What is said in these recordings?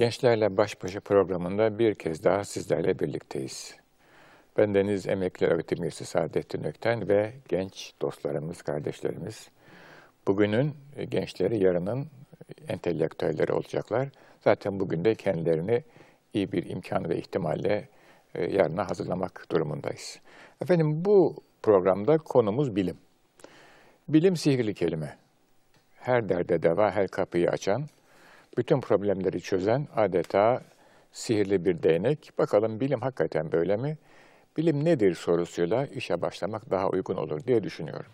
Gençlerle Baş Başa programında bir kez daha sizlerle birlikteyiz. Ben Deniz Emekli Öğretim Üyesi Saadettin Ökten ve genç dostlarımız, kardeşlerimiz. Bugünün gençleri yarının entelektüelleri olacaklar. Zaten bugün de kendilerini iyi bir imkan ve ihtimalle e, yarına hazırlamak durumundayız. Efendim bu programda konumuz bilim. Bilim sihirli kelime. Her derde deva, her kapıyı açan, bütün problemleri çözen adeta sihirli bir değnek. Bakalım bilim hakikaten böyle mi? Bilim nedir sorusuyla işe başlamak daha uygun olur diye düşünüyorum.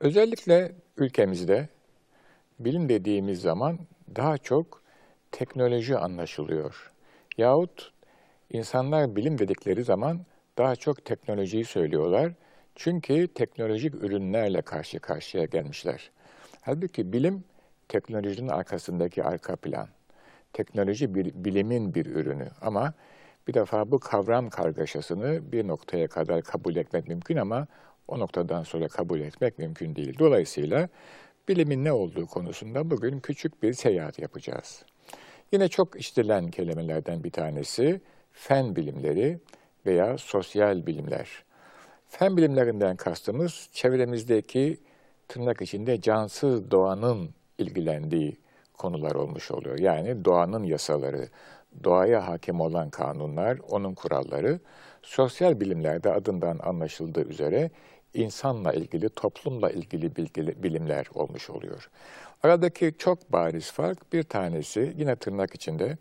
Özellikle ülkemizde bilim dediğimiz zaman daha çok teknoloji anlaşılıyor. Yahut insanlar bilim dedikleri zaman daha çok teknolojiyi söylüyorlar. Çünkü teknolojik ürünlerle karşı karşıya gelmişler. Halbuki bilim teknolojinin arkasındaki arka plan. Teknoloji bilimin bir ürünü ama bir defa bu kavram kargaşasını bir noktaya kadar kabul etmek mümkün ama o noktadan sonra kabul etmek mümkün değil. Dolayısıyla bilimin ne olduğu konusunda bugün küçük bir seyahat yapacağız. Yine çok işitilen kelimelerden bir tanesi fen bilimleri veya sosyal bilimler. Fen bilimlerinden kastımız çevremizdeki tırnak içinde cansız doğanın ilgilendiği konular olmuş oluyor. Yani doğanın yasaları, doğaya hakim olan kanunlar, onun kuralları, sosyal bilimlerde adından anlaşıldığı üzere insanla ilgili, toplumla ilgili bilimler olmuş oluyor. Aradaki çok bariz fark bir tanesi yine tırnak içinde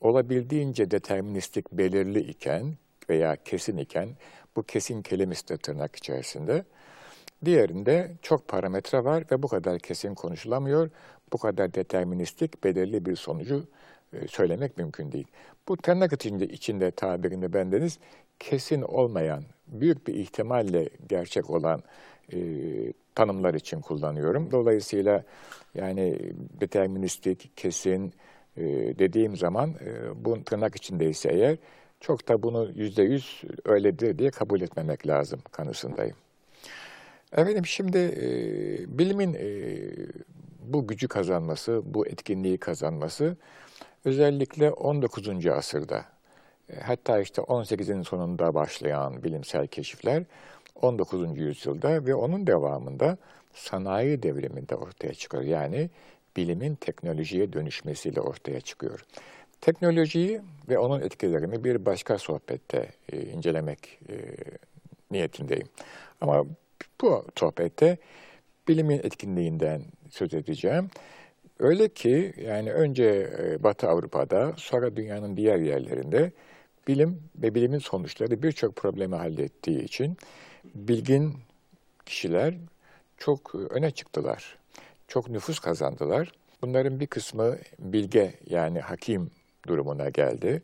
olabildiğince deterministik belirli iken veya kesin iken bu kesin kelimesi de tırnak içerisinde Diğerinde çok parametre var ve bu kadar kesin konuşulamıyor. Bu kadar deterministik, belirli bir sonucu e, söylemek mümkün değil. Bu tırnak içinde, içinde tabirinde bendeniz kesin olmayan, büyük bir ihtimalle gerçek olan e, tanımlar için kullanıyorum. Dolayısıyla yani deterministik, kesin e, dediğim zaman e, bu tırnak içindeyse eğer çok da bunu yüzde yüz öyledir diye kabul etmemek lazım kanısındayım. Efendim şimdi e, bilimin e, bu gücü kazanması, bu etkinliği kazanması özellikle 19. asırda e, hatta işte 18'in sonunda başlayan bilimsel keşifler 19. yüzyılda ve onun devamında sanayi devriminde ortaya çıkıyor. Yani bilimin teknolojiye dönüşmesiyle ortaya çıkıyor. Teknolojiyi ve onun etkilerini bir başka sohbette e, incelemek e, niyetindeyim. Ama bu sohbette bilimin etkinliğinden söz edeceğim. Öyle ki yani önce e, Batı Avrupa'da sonra dünyanın diğer yerlerinde bilim ve bilimin sonuçları birçok problemi hallettiği için bilgin kişiler çok öne çıktılar. Çok nüfus kazandılar. Bunların bir kısmı bilge yani hakim durumuna geldi.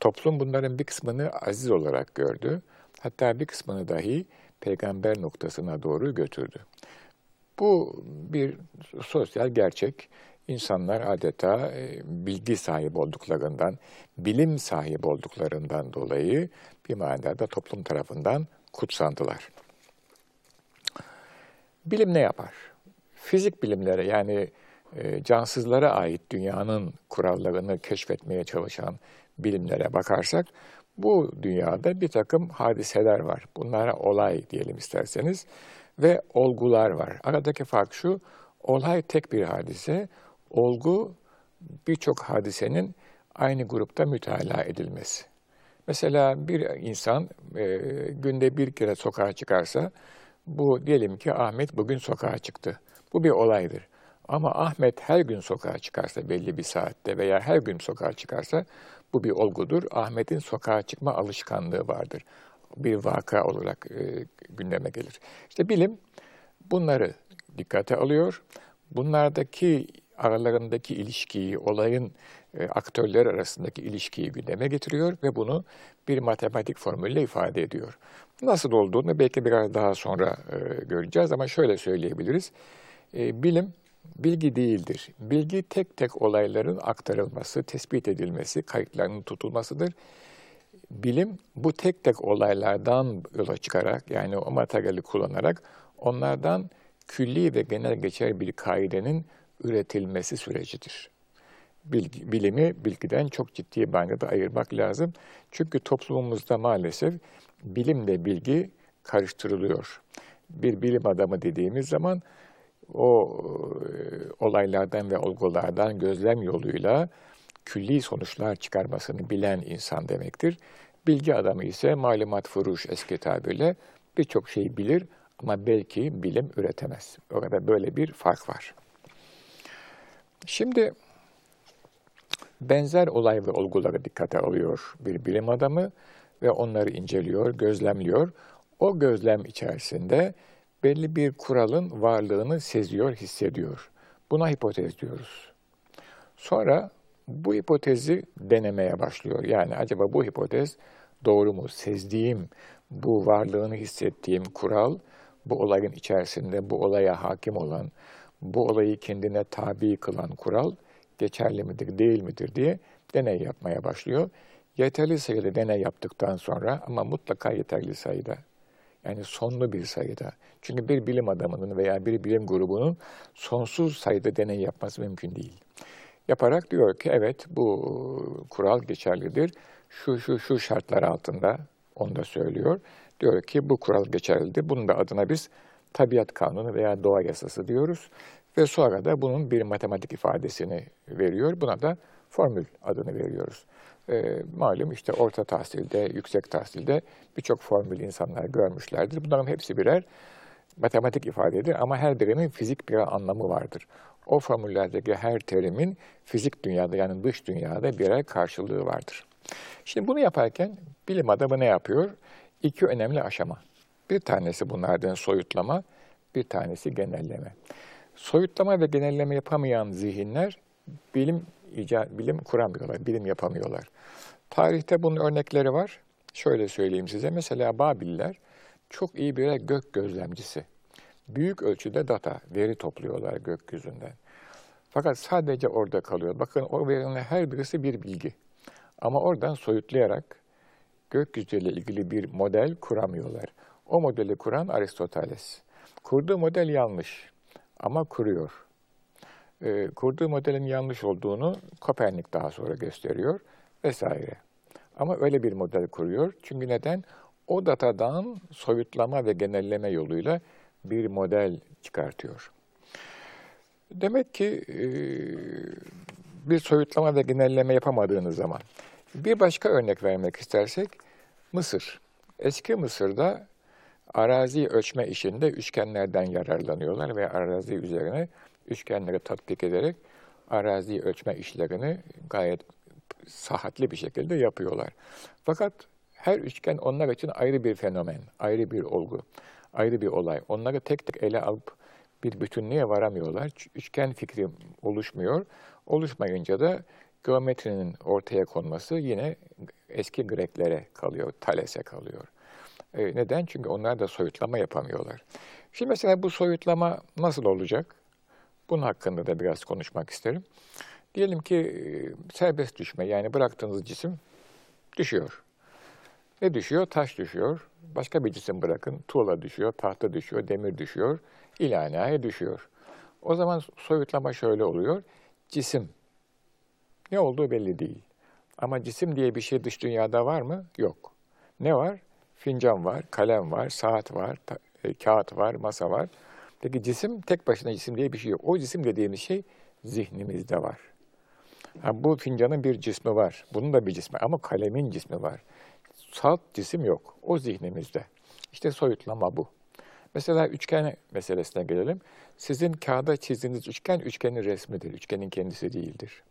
Toplum bunların bir kısmını aziz olarak gördü. Hatta bir kısmını dahi peygamber noktasına doğru götürdü. Bu bir sosyal gerçek. İnsanlar adeta e, bilgi sahibi olduklarından, bilim sahibi olduklarından dolayı bir manada toplum tarafından kutsandılar. Bilim ne yapar? Fizik bilimlere yani e, cansızlara ait dünyanın kurallarını keşfetmeye çalışan bilimlere bakarsak bu dünyada bir takım hadiseler var. Bunlara olay diyelim isterseniz ve olgular var. Aradaki fark şu, olay tek bir hadise, olgu birçok hadisenin aynı grupta mütalaa edilmesi. Mesela bir insan e, günde bir kere sokağa çıkarsa, bu diyelim ki Ahmet bugün sokağa çıktı. Bu bir olaydır. Ama Ahmet her gün sokağa çıkarsa belli bir saatte veya her gün sokağa çıkarsa bu bir olgudur. Ahmet'in sokağa çıkma alışkanlığı vardır. Bir vaka olarak e, gündeme gelir. İşte bilim bunları dikkate alıyor. Bunlardaki aralarındaki ilişkiyi, olayın e, aktörler arasındaki ilişkiyi gündeme getiriyor ve bunu bir matematik formülle ifade ediyor. Nasıl olduğunu belki biraz daha sonra e, göreceğiz ama şöyle söyleyebiliriz. E, bilim bilgi değildir. Bilgi tek tek olayların aktarılması, tespit edilmesi, kayıtlarının tutulmasıdır. Bilim bu tek tek olaylardan yola çıkarak yani o materyali kullanarak onlardan külli ve genel geçer bir kaidenin üretilmesi sürecidir. bilgi, bilimi bilgiden çok ciddi manada ayırmak lazım. Çünkü toplumumuzda maalesef bilimle bilgi karıştırılıyor. Bir bilim adamı dediğimiz zaman o e, olaylardan ve olgulardan gözlem yoluyla külli sonuçlar çıkarmasını bilen insan demektir. Bilgi adamı ise malumat furuş eski tabirle birçok şeyi bilir ama belki bilim üretemez. Orada böyle bir fark var. Şimdi benzer olay ve olguları dikkate alıyor bir bilim adamı ve onları inceliyor, gözlemliyor. O gözlem içerisinde belli bir kuralın varlığını seziyor, hissediyor. Buna hipotez diyoruz. Sonra bu hipotezi denemeye başlıyor. Yani acaba bu hipotez doğru mu? Sezdiğim, bu varlığını hissettiğim kural, bu olayın içerisinde bu olaya hakim olan, bu olayı kendine tabi kılan kural geçerli midir, değil midir diye deney yapmaya başlıyor. Yeterli sayıda deney yaptıktan sonra ama mutlaka yeterli sayıda, yani sonlu bir sayıda. Çünkü bir bilim adamının veya bir bilim grubunun sonsuz sayıda deney yapması mümkün değil. Yaparak diyor ki evet bu kural geçerlidir. Şu şu şu şartlar altında onu da söylüyor. Diyor ki bu kural geçerlidir. Bunun da adına biz tabiat kanunu veya doğa yasası diyoruz. Ve sonra da bunun bir matematik ifadesini veriyor. Buna da formül adını veriyoruz. E, malum işte orta tahsilde, yüksek tahsilde birçok formül insanlar görmüşlerdir. Bunların hepsi birer matematik ifadedir ama her birinin fizik bir anlamı vardır. O formüllerdeki her terimin fizik dünyada yani dış dünyada birer karşılığı vardır. Şimdi bunu yaparken bilim adamı ne yapıyor? İki önemli aşama. Bir tanesi bunlardan soyutlama, bir tanesi genelleme. Soyutlama ve genelleme yapamayan zihinler bilim bilim kuramıyorlar, bilim yapamıyorlar. Tarihte bunun örnekleri var. Şöyle söyleyeyim size. Mesela Babiller çok iyi birer gök gözlemcisi. Büyük ölçüde data, veri topluyorlar gökyüzünden. Fakat sadece orada kalıyor. Bakın o verinin her birisi bir bilgi. Ama oradan soyutlayarak gökyüzüyle ilgili bir model kuramıyorlar. O modeli kuran Aristoteles. Kurduğu model yanlış ama kuruyor. E, kurduğu modelin yanlış olduğunu Kopernik daha sonra gösteriyor vesaire. Ama öyle bir model kuruyor. Çünkü neden? O datadan soyutlama ve genelleme yoluyla bir model çıkartıyor. Demek ki e, bir soyutlama ve genelleme yapamadığınız zaman bir başka örnek vermek istersek Mısır. Eski Mısır'da arazi ölçme işinde üçgenlerden yararlanıyorlar ve arazi üzerine üçgenleri tatbik ederek arazi ölçme işlerini gayet sahatli bir şekilde yapıyorlar. Fakat her üçgen onlar için ayrı bir fenomen, ayrı bir olgu, ayrı bir olay. Onları tek tek ele alıp bir bütünlüğe varamıyorlar. Üçgen fikri oluşmuyor. Oluşmayınca da geometrinin ortaya konması yine eski Greklere kalıyor, Thales'e kalıyor. E, neden? Çünkü onlar da soyutlama yapamıyorlar. Şimdi mesela bu soyutlama nasıl olacak? Bunun hakkında da biraz konuşmak isterim. Diyelim ki e, serbest düşme yani bıraktığınız cisim düşüyor. Ne düşüyor? Taş düşüyor. Başka bir cisim bırakın. Tuğla düşüyor, tahta düşüyor, demir düşüyor, ilanaya düşüyor. O zaman soyutlama şöyle oluyor. Cisim. Ne olduğu belli değil. Ama cisim diye bir şey dış dünyada var mı? Yok. Ne var? Fincan var, kalem var, saat var, e, kağıt var, masa var. Peki cisim tek başına cisim diye bir şey yok. O cisim dediğimiz şey zihnimizde var. Ha, bu fincanın bir cismi var. Bunun da bir cismi ama kalemin cismi var. Salt cisim yok. O zihnimizde. İşte soyutlama bu. Mesela üçgen meselesine gelelim. Sizin kağıda çizdiğiniz üçgen, üçgenin resmidir. Üçgenin kendisi değildir.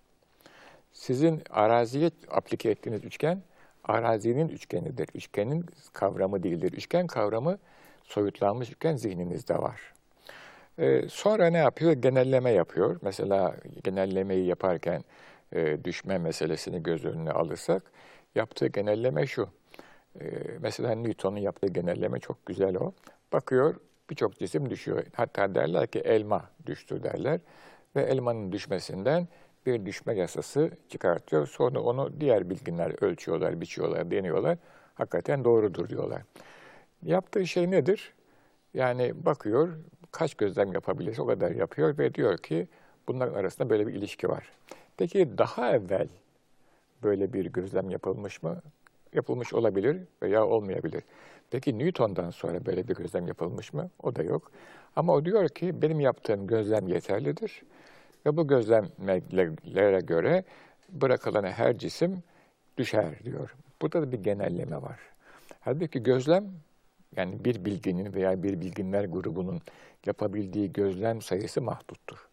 Sizin araziye aplike ettiğiniz üçgen, arazinin üçgenidir. Üçgenin kavramı değildir. Üçgen kavramı soyutlanmış üçgen zihninizde var. Ee, sonra ne yapıyor? Genelleme yapıyor. Mesela genellemeyi yaparken e, düşme meselesini göz önüne alırsak, yaptığı genelleme şu. E, mesela Newton'un yaptığı genelleme çok güzel o. Bakıyor, birçok cisim düşüyor. Hatta derler ki elma düştü derler. Ve elmanın düşmesinden bir düşme yasası çıkartıyor. Sonra onu diğer bilginler ölçüyorlar, biçiyorlar, deniyorlar. Hakikaten doğrudur diyorlar. Yaptığı şey nedir? Yani bakıyor, kaç gözlem yapabilirse o kadar yapıyor ve diyor ki bunların arasında böyle bir ilişki var. Peki daha evvel böyle bir gözlem yapılmış mı? Yapılmış olabilir veya olmayabilir. Peki Newton'dan sonra böyle bir gözlem yapılmış mı? O da yok. Ama o diyor ki benim yaptığım gözlem yeterlidir. Ve bu gözlemlere göre bırakılan her cisim düşer diyor. Burada da bir genelleme var. Halbuki gözlem yani bir bilginin veya bir bilginler grubunun yapabildiği gözlem sayısı mahduttur.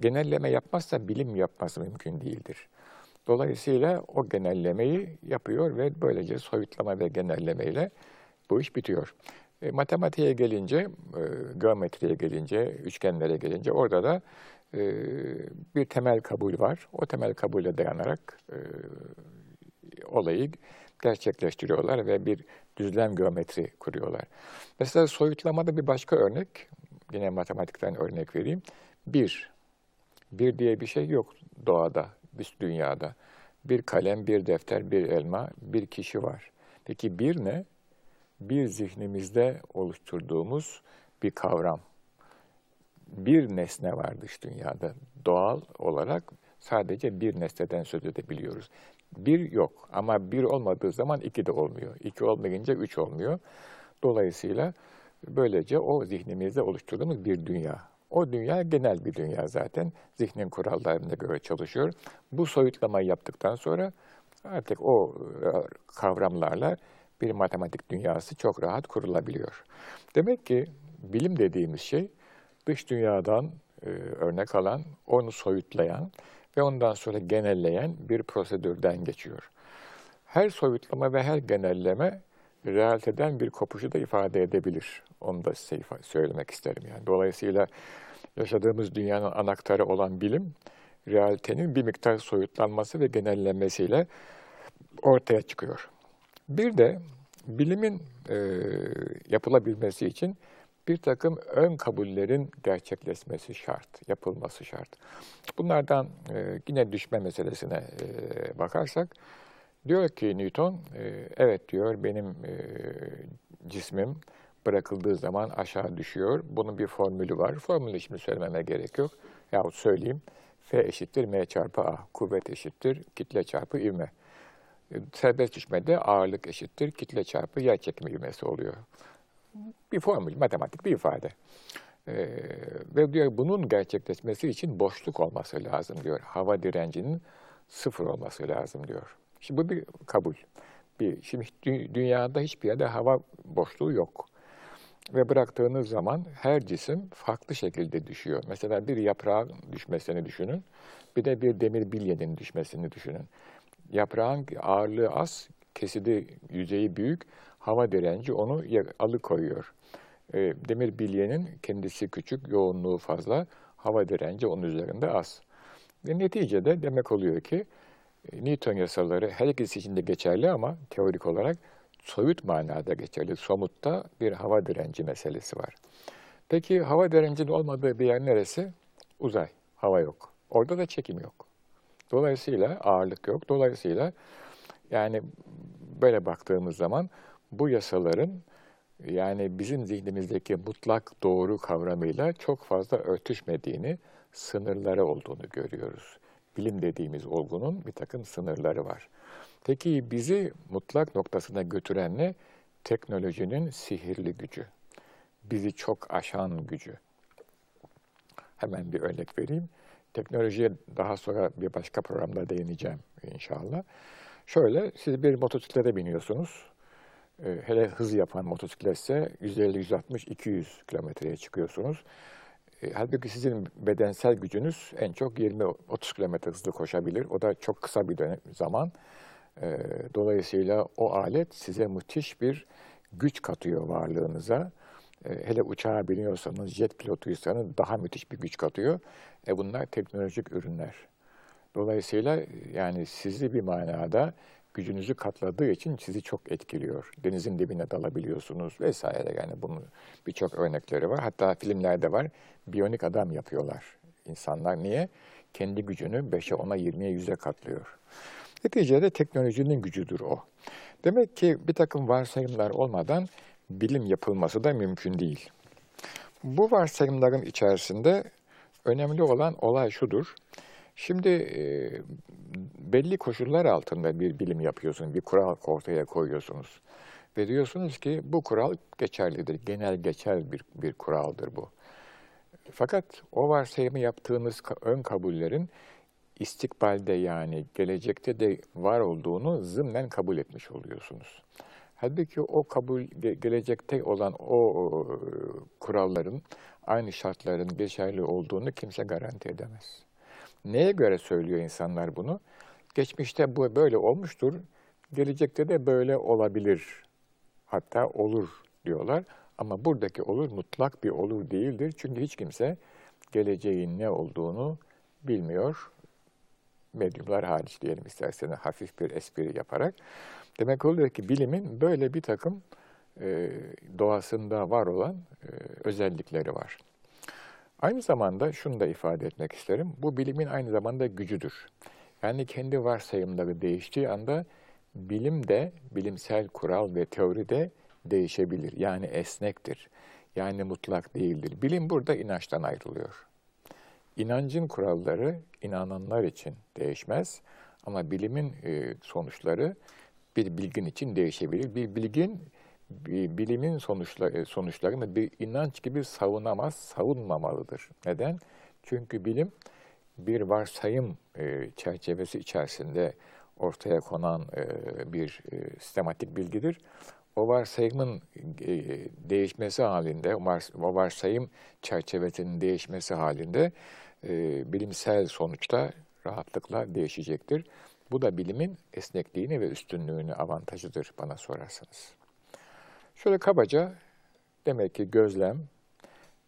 Genelleme yapmazsa bilim yapması mümkün değildir. Dolayısıyla o genellemeyi yapıyor ve böylece soyutlama ve genellemeyle bu iş bitiyor. E, matematiğe gelince, e, geometriye gelince, üçgenlere gelince orada da e, bir temel kabul var. O temel kabule dayanarak e, olayı gerçekleştiriyorlar ve bir düzlem geometri kuruyorlar. Mesela soyutlamada bir başka örnek, yine matematikten örnek vereyim. Bir, bir diye bir şey yok doğada, bir dünyada. Bir kalem, bir defter, bir elma, bir kişi var. Peki bir ne? Bir zihnimizde oluşturduğumuz bir kavram. Bir nesne var dış dünyada. Doğal olarak sadece bir nesneden söz edebiliyoruz. Bir yok ama bir olmadığı zaman iki de olmuyor. İki olmayınca üç olmuyor. Dolayısıyla böylece o zihnimizde oluşturduğumuz bir dünya. O dünya genel bir dünya zaten. Zihnin kurallarına göre çalışıyor. Bu soyutlamayı yaptıktan sonra artık o e, kavramlarla bir matematik dünyası çok rahat kurulabiliyor. Demek ki bilim dediğimiz şey dış dünyadan e, örnek alan, onu soyutlayan ve ondan sonra genelleyen bir prosedürden geçiyor. Her soyutlama ve her genelleme realiteden bir kopuşu da ifade edebilir. Onu da size söylemek isterim. Yani dolayısıyla yaşadığımız dünyanın anahtarı olan bilim, realitenin bir miktar soyutlanması ve genellemesiyle ortaya çıkıyor. Bir de bilimin e, yapılabilmesi için bir takım ön kabullerin gerçekleşmesi şart, yapılması şart. Bunlardan e, yine düşme meselesine e, bakarsak, diyor ki Newton, e, evet diyor benim e, cismim bırakıldığı zaman aşağı düşüyor. Bunun bir formülü var. Formülü şimdi söylememe gerek yok. Yahut söyleyeyim. F eşittir M çarpı A. Kuvvet eşittir kitle çarpı ivme. E, serbest düşmede ağırlık eşittir kitle çarpı yer çekimi ivmesi oluyor bir formül, matematik bir ifade. Ee, ve diyor bunun gerçekleşmesi için boşluk olması lazım diyor. Hava direncinin sıfır olması lazım diyor. Şimdi bu bir kabul. Bir, şimdi dünyada hiçbir yerde hava boşluğu yok. Ve bıraktığınız zaman her cisim farklı şekilde düşüyor. Mesela bir yaprağın düşmesini düşünün. Bir de bir demir bilyenin düşmesini düşünün. Yaprağın ağırlığı az, kesidi yüzeyi büyük hava direnci onu alıkoyuyor. E, demir bilyenin kendisi küçük, yoğunluğu fazla, hava direnci onun üzerinde az. Ve neticede demek oluyor ki e, Newton yasaları her ikisi için de geçerli ama teorik olarak soyut manada geçerli. Somutta bir hava direnci meselesi var. Peki hava direncinin olmadığı bir yer neresi? Uzay. Hava yok. Orada da çekim yok. Dolayısıyla ağırlık yok. Dolayısıyla yani böyle baktığımız zaman bu yasaların yani bizim zihnimizdeki mutlak doğru kavramıyla çok fazla örtüşmediğini, sınırları olduğunu görüyoruz. Bilim dediğimiz olgunun bir takım sınırları var. Peki bizi mutlak noktasına götüren ne? Teknolojinin sihirli gücü. Bizi çok aşan gücü. Hemen bir örnek vereyim. Teknolojiye daha sonra bir başka programda değineceğim inşallah. Şöyle, siz bir motosiklete biniyorsunuz. Ee, hele hız yapan motosikletse 150, 160, 200 kilometreye çıkıyorsunuz. E, halbuki sizin bedensel gücünüz en çok 20-30 kilometre hızlı koşabilir. O da çok kısa bir dönem, zaman. E, dolayısıyla o alet size müthiş bir güç katıyor varlığınıza. Hele uçağa biniyorsanız, jet pilotuysanız daha müthiş bir güç katıyor. E, bunlar teknolojik ürünler. Dolayısıyla yani sizi bir manada gücünüzü katladığı için sizi çok etkiliyor. Denizin dibine dalabiliyorsunuz vesaire yani bunun birçok örnekleri var. Hatta filmlerde var. Biyonik adam yapıyorlar insanlar. Niye? Kendi gücünü 5'e 10'a 20'ye 100'e katlıyor. Neticede teknolojinin gücüdür o. Demek ki bir takım varsayımlar olmadan bilim yapılması da mümkün değil. Bu varsayımların içerisinde önemli olan olay şudur. Şimdi e, belli koşullar altında bir bilim yapıyorsun, bir kural ortaya koyuyorsunuz. Ve diyorsunuz ki bu kural geçerlidir, genel geçer bir, bir kuraldır bu. Fakat o varsayımı yaptığınız ön kabullerin istikbalde yani gelecekte de var olduğunu zımnen kabul etmiş oluyorsunuz. Halbuki o kabul gelecekte olan o kuralların aynı şartların geçerli olduğunu kimse garanti edemez. Neye göre söylüyor insanlar bunu? Geçmişte bu böyle olmuştur, gelecekte de böyle olabilir. Hatta olur diyorlar. Ama buradaki olur mutlak bir olur değildir. Çünkü hiç kimse geleceğin ne olduğunu bilmiyor. Medyumlar hariç diyelim isterseniz hafif bir espri yaparak. Demek oluyor ki bilimin böyle bir takım e, doğasında var olan e, özellikleri var. Aynı zamanda şunu da ifade etmek isterim. Bu bilimin aynı zamanda gücüdür. Yani kendi varsayımları değiştiği anda bilim de, bilimsel kural ve teori de değişebilir. Yani esnektir. Yani mutlak değildir. Bilim burada inançtan ayrılıyor. İnancın kuralları inananlar için değişmez ama bilimin e, sonuçları bir bilgin için değişebilir. Bir bilgin bilimin sonuçları, e, sonuçlarını bir inanç gibi savunamaz, savunmamalıdır. Neden? Çünkü bilim bir varsayım e, çerçevesi içerisinde ortaya konan e, bir sistematik bilgidir. O varsayımın değişmesi halinde, o varsayım çerçevesinin değişmesi halinde e, bilimsel sonuçta rahatlıkla değişecektir. Bu da bilimin esnekliğini ve üstünlüğünü avantajıdır bana sorarsanız. Şöyle kabaca demek ki gözlem,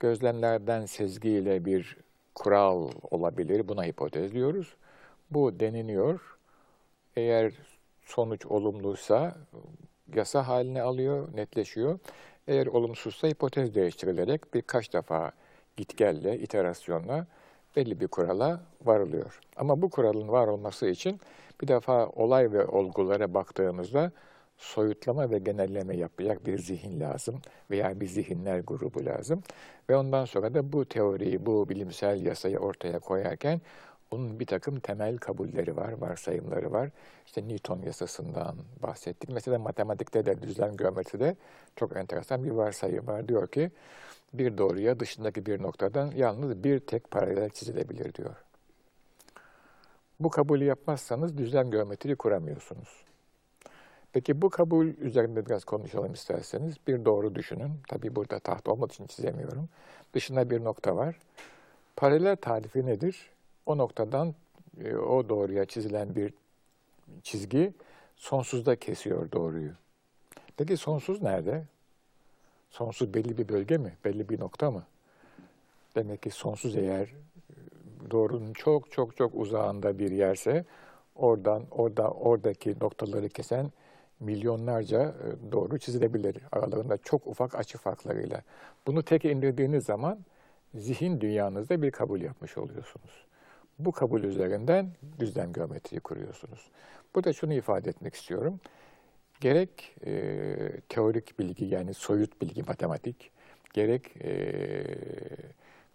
gözlemlerden sezgiyle bir kural olabilir. Buna hipotez diyoruz. Bu deneniyor. Eğer sonuç olumluysa yasa haline alıyor, netleşiyor. Eğer olumsuzsa hipotez değiştirilerek birkaç defa gitgelle, iterasyonla belli bir kurala varılıyor. Ama bu kuralın var olması için bir defa olay ve olgulara baktığımızda soyutlama ve genelleme yapacak bir zihin lazım veya bir zihinler grubu lazım. Ve ondan sonra da bu teoriyi, bu bilimsel yasayı ortaya koyarken onun bir takım temel kabulleri var, varsayımları var. İşte Newton yasasından bahsettik. Mesela matematikte de, düzlem geometride çok enteresan bir varsayım var. Diyor ki bir doğruya dışındaki bir noktadan yalnız bir tek paralel çizilebilir diyor. Bu kabulü yapmazsanız düzlem geometri kuramıyorsunuz. Peki bu kabul üzerinde biraz konuşalım isterseniz. Bir doğru düşünün. Tabii burada taht olmadığı için çizemiyorum. Dışında bir nokta var. Paralel tarifi nedir? O noktadan e, o doğruya çizilen bir çizgi sonsuzda kesiyor doğruyu. Peki sonsuz nerede? Sonsuz belli bir bölge mi? Belli bir nokta mı? Demek ki sonsuz eğer doğrunun çok çok çok uzağında bir yerse oradan orada oradaki noktaları kesen milyonlarca e, doğru çizilebilir aralarında çok ufak açı farklarıyla. Bunu tek indirdiğiniz zaman zihin dünyanızda bir kabul yapmış oluyorsunuz. Bu kabul üzerinden düzlem geometriyi kuruyorsunuz. Burada şunu ifade etmek istiyorum. Gerek e, teorik bilgi yani soyut bilgi, matematik, gerek e,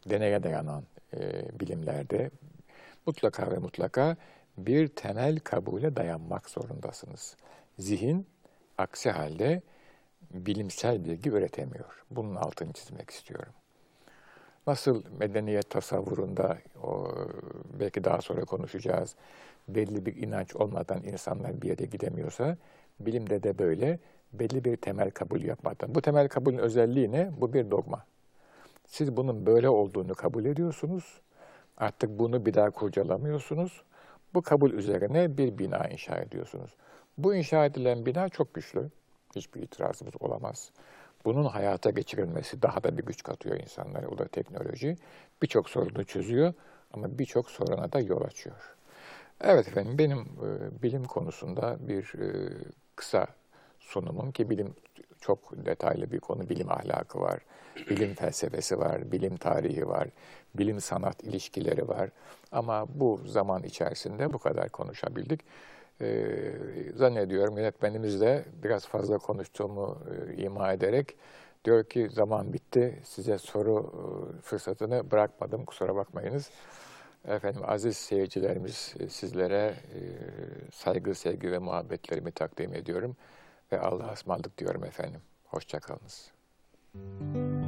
deneye dayanan e, bilimlerde mutlaka ve mutlaka bir temel kabule dayanmak zorundasınız. Zihin aksi halde bilimsel bilgi üretemiyor. Bunun altını çizmek istiyorum. Nasıl medeniyet tasavvurunda, o, belki daha sonra konuşacağız, belli bir inanç olmadan insanlar bir yere gidemiyorsa, bilimde de böyle belli bir temel kabul yapmadan. Bu temel kabulün özelliği ne? Bu bir dogma. Siz bunun böyle olduğunu kabul ediyorsunuz. Artık bunu bir daha kurcalamıyorsunuz. Bu kabul üzerine bir bina inşa ediyorsunuz. Bu inşa edilen bina çok güçlü. Hiçbir itirazımız olamaz. Bunun hayata geçirilmesi daha da bir güç katıyor insanlara. O da teknoloji. Birçok sorunu çözüyor ama birçok soruna da yol açıyor. Evet efendim benim e, bilim konusunda bir e, kısa sunumum ki bilim çok detaylı bir konu. Bilim ahlakı var, bilim felsefesi var, bilim tarihi var, bilim sanat ilişkileri var. Ama bu zaman içerisinde bu kadar konuşabildik. Ee, zannediyorum yönetmenimiz de biraz fazla konuştuğumu e, ima ederek diyor ki zaman bitti, size soru e, fırsatını bırakmadım, kusura bakmayınız. Efendim aziz seyircilerimiz e, sizlere e, saygı, sevgi ve muhabbetlerimi takdim ediyorum ve Allah'a ısmarladık diyorum efendim. Hoşçakalınız. kalınız.